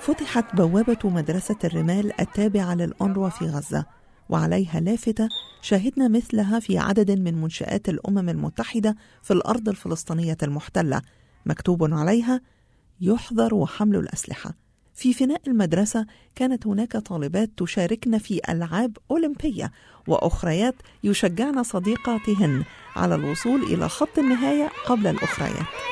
فتحت بوابة مدرسة الرمال التابعة للأونروا في غزة وعليها لافتة شاهدنا مثلها في عدد من منشآت الأمم المتحدة في الأرض الفلسطينية المحتلة مكتوب عليها يحظر حمل الأسلحة في فناء المدرسة كانت هناك طالبات تشاركن في ألعاب أولمبية وأخريات يشجعن صديقاتهن على الوصول إلى خط النهاية قبل الأخريات.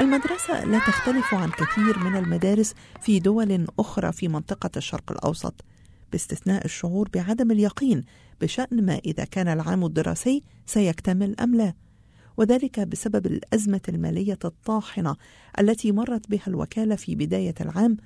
المدرسة لا تختلف عن كثير من المدارس في دول أخرى في منطقة الشرق الأوسط باستثناء الشعور بعدم اليقين بشأن ما إذا كان العام الدراسي سيكتمل أم لا وذلك بسبب الأزمة المالية الطاحنة التي مرت بها الوكالة في بداية العام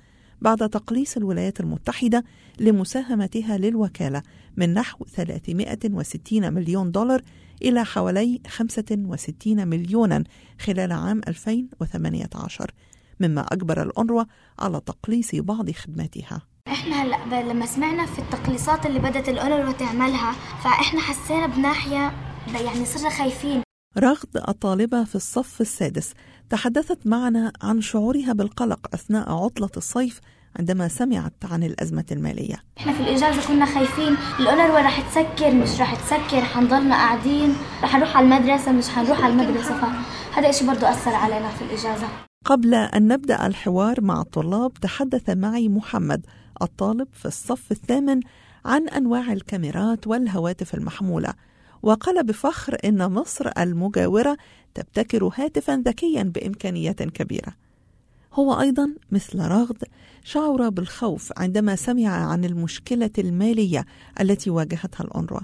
بعد تقليص الولايات المتحدة لمساهمتها للوكالة من نحو 360 مليون دولار إلى حوالي 65 مليونا خلال عام 2018 مما أجبر الأونروا على تقليص بعض خدماتها. إحنا هلا لما سمعنا في التقليصات اللي بدت الأونروا تعملها فإحنا حسينا بناحية يعني صرنا خايفين. رغد الطالبة في الصف السادس. تحدثت معنا عن شعورها بالقلق أثناء عطلة الصيف عندما سمعت عن الأزمة المالية. إحنا في الإجازة كنا خايفين. الأونروا رح تسكر؟ مش رح تسكر. حنضلنا قاعدين. رح نروح على المدرسة. مش حنروح على المدرسة. فهذا إشي برضو أثر علينا في الإجازة. قبل أن نبدأ الحوار مع الطلاب تحدث معي محمد الطالب في الصف الثامن عن أنواع الكاميرات والهواتف المحمولة. وقال بفخر إن مصر المجاورة تبتكر هاتفا ذكيا بإمكانيات كبيرة. هو أيضا مثل رغد شعر بالخوف عندما سمع عن المشكلة المالية التي واجهتها الأونروا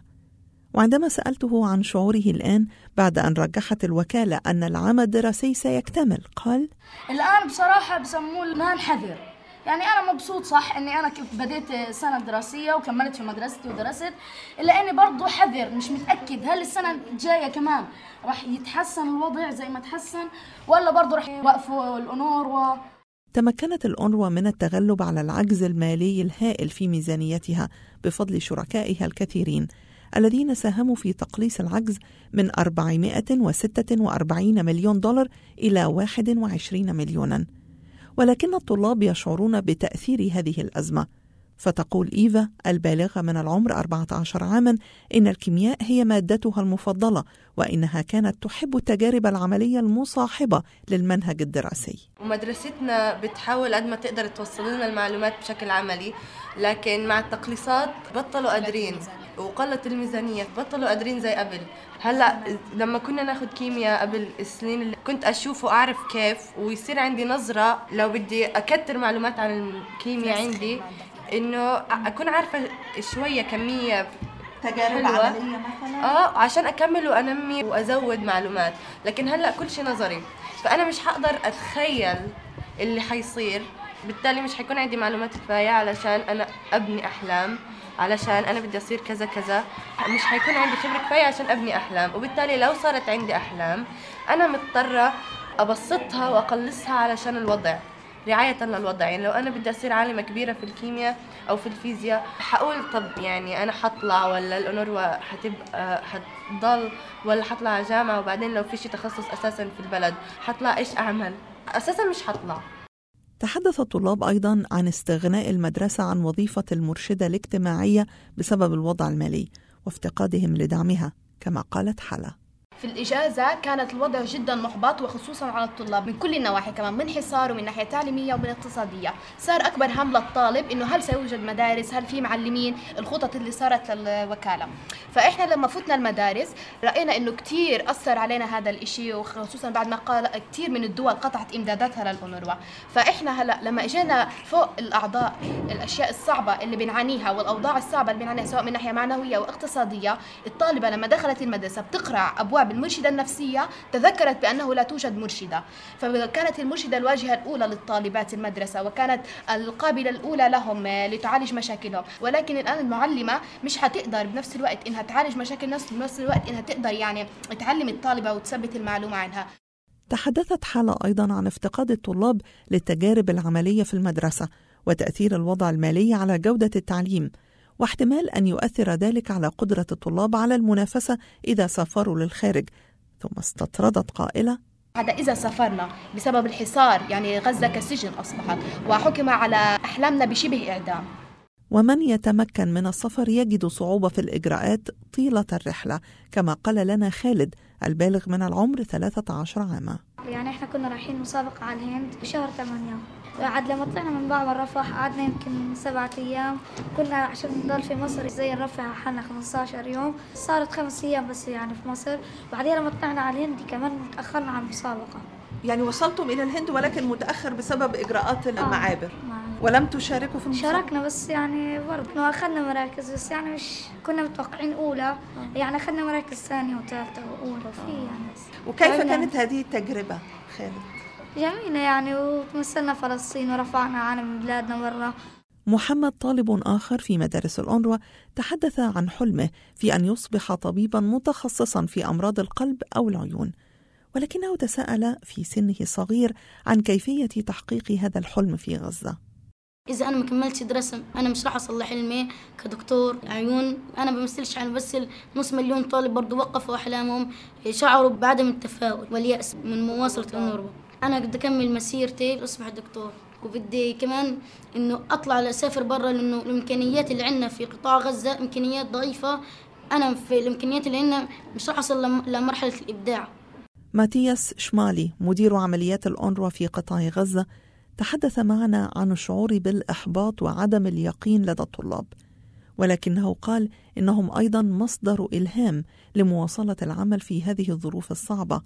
وعندما سألته عن شعوره الآن بعد أن رجحت الوكالة أن العام الدراسي سيكتمل قال الآن بصراحة بسموه الآن حذر يعني أنا مبسوط صح إني أنا كيف بديت سنة دراسية وكملت في مدرستي ودرست إلا إني برضو حذر مش متأكد هل السنة الجاية كمان راح يتحسن الوضع زي ما تحسن ولا برضو راح يوقفوا الأنور و تمكنت الأونروا من التغلب على العجز المالي الهائل في ميزانيتها بفضل شركائها الكثيرين الذين ساهموا في تقليص العجز من 446 مليون دولار إلى 21 مليونا. ولكن الطلاب يشعرون بتأثير هذه الأزمة. فتقول إيفا البالغة من العمر 14 عاما إن الكيمياء هي مادتها المفضلة وإنها كانت تحب التجارب العملية المصاحبة للمنهج الدراسي. ومدرستنا بتحاول قد ما تقدر توصل لنا المعلومات بشكل عملي لكن مع التقليصات بطلوا قادرين. وقلت الميزانية بطلوا قادرين زي قبل. هلأ لما كنا ناخذ كيمياء قبل السنين اللي كنت أشوف وأعرف كيف ويصير عندي نظرة لو بدي أكثر معلومات عن الكيمياء عندي إنه أكون عارفة شوية كمية تجارب عملية مثلا؟ آه عشان أكمل وأنمي وأزود معلومات. لكن هلأ كل شيء نظري. فأنا مش حقدر أتخيل اللي حيصير بالتالي مش حيكون عندي معلومات كفاية علشان أنا أبني أحلام علشان أنا بدي أصير كذا كذا. مش حيكون عندي خبرة كفاية عشان أبني أحلام. وبالتالي لو صارت عندي أحلام أنا مضطرة أبسطها وأقلصها علشان الوضع رعاية للوضع يعني لو أنا بدي أصير عالمة كبيرة في الكيمياء أو في الفيزياء حقول طب يعني أنا حطلع ولا الأونروا حتبقى حتضل ولا حطلع على جامعة؟ وبعدين لو في شي تخصص أساسا في البلد حطلع إيش أعمل؟ أساسا مش حطلع. تحدث الطلاب أيضا عن استغناء المدرسة عن وظيفة المرشدة الاجتماعية بسبب الوضع المالي وافتقادهم لدعمها كما قالت حلا. في الإجازة كانت الوضع جدا محبط وخصوصا على الطلاب من كل النواحي كمان من حصار ومن ناحية تعليمية ومن اقتصادية. صار أكبر هم للطالب إنه هل سيوجد مدارس؟ هل في معلمين؟ الخطط اللي صارت للوكالة. فإحنا لما فتنا المدارس رأينا إنه كتير أثر علينا هذا الإشي وخصوصا بعد ما قال كتير من الدول قطعت إمداداتها للأونروا. فإحنا هلأ لما إجينا فوق الأعضاء الأشياء الصعبة اللي بنعانيها والأوضاع الصعبة اللي بنعانيها سواء من ناحية معنوية واقتصادية الطالبة لما دخلت المدرسة بتقرع أبواب بالمرشدة النفسية تذكرت بأنه لا توجد مرشدة. فكانت المرشدة الواجهة الأولى للطالبات المدرسة وكانت القابلة الأولى لهم لتعالج مشاكلهم. ولكن الآن المعلمة مش حتقدر بنفس الوقت إنها تعالج مشاكل نفس بنفس الوقت إنها تقدر يعني تعلم الطالبة وتثبت المعلومة عنها. تحدثت حالة أيضا عن افتقاد الطلاب للتجارب العملية في المدرسة وتأثير الوضع المالي على جودة التعليم. واحتمال أن يؤثر ذلك على قدرة الطلاب على المنافسة إذا سافروا للخارج. ثم استطردت قائلة هذا إذا سافرنا بسبب الحصار يعني غزة كسجن أصبحت وحكم على أحلامنا بشبه إعدام. ومن يتمكن من السفر يجد صعوبة في الإجراءات طيلة الرحلة كما قال لنا خالد البالغ من العمر 13 عاما. يعني إحنا كنا رايحين مسابقة على الهند بشهر 8 عاد لما طلعنا من بعض الرفح قعدنا يمكن سبعة أيام. كنا عشان نضل في مصر زي الرفح حنا 15 يوم. صارت خمس أيام بس يعني في مصر. بعدين لما طلعنا على الهند كمان تأخرنا على المسابقة. يعني وصلتم إلى الهند ولكن متأخر بسبب إجراءات المعابر. مع- ولم تشاركوا في المسابقة؟ شاركنا بس يعني برضه أخذنا مراكز بس يعني مش كنا متوقعين أولى. يعني أخذنا مراكز ثانية وثالثة وأولى في يعني بس. وكيف تعبنا. كانت هذه التجربة خالد؟ جميلة يعني وتمثلنا فلسطين ورفعنا علم بلادنا برا. محمد طالب آخر في مدارس الأونروا تحدث عن حلمه في أن يصبح طبيبا متخصصا في أمراض القلب أو العيون. ولكنه تساءل في سنه الصغير عن كيفية تحقيق هذا الحلم في غزة. إذا أنا ما كملتش دراسة أنا مش راح أصل حلمي كدكتور. عيون أنا بمثلش عن بمثل نص مليون طالب برضو وقفوا أحلامهم شعروا بعدم التفاؤل واليأس من مواصلة النورو أنا بدي أكمل مسيرتي لأصبح دكتور. وبدي كمان إنه أطلع لأسافر برا لأنه الإمكانيات اللي عندنا في قطاع غزة إمكانيات ضعيفة. أنا في الإمكانيات اللي عندنا مش راح أوصل لم- لمرحلة الإبداع. ماتياس شمالي مدير عمليات الأونروا في قطاع غزة تحدث معنا عن الشعور بالإحباط وعدم اليقين لدى الطلاب ولكنه قال إنهم أيضا مصدر إلهام لمواصلة العمل في هذه الظروف الصعبة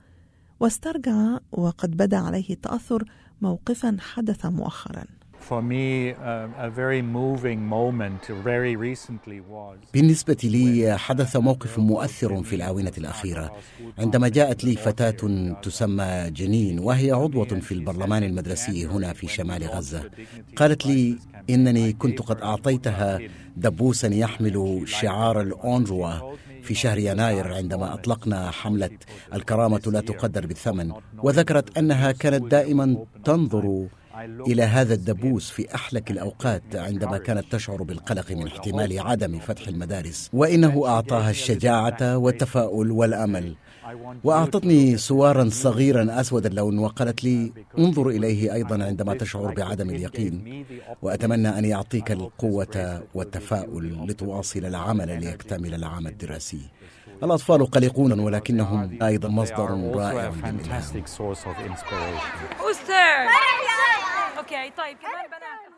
واسترجع وقد بدأ عليه التأثر موقفا حدث مؤخرا. For me, uh, a very moving moment very recently was بالنسبة لي حدث موقف مؤثر في الآونة الأخيرة. عندما جاءت لي فتاة تسمى جنين وهي عضوة في البرلمان المدرسي هنا في شمال غزة. قالت لي إنني كنت قد أعطيتها دبوسا يحمل شعار الأونروا في شهر يناير عندما أطلقنا حملة الكرامة لا تقدر بالثمن. وذكرت أنها كانت دائما تنظر إلى هذا الدبوس في أحلك الأوقات عندما كانت تشعر بالقلق من احتمال عدم فتح المدارس وإنه أعطاها الشجاعة والتفاؤل والأمل. وأعطتني سوارا صغيرا أسود اللون وقالت لي انظر إليه أيضا عندما تشعر بعدم اليقين وأتمنى أن يعطيك القوة والتفاؤل لتواصل العمل ليكتمل العام الدراسي. الأطفال قلقون ولكنهم أيضا مصدر رائع للإلهام fantastic source of inspiration. Who's third? Okay, طيب كمان بنات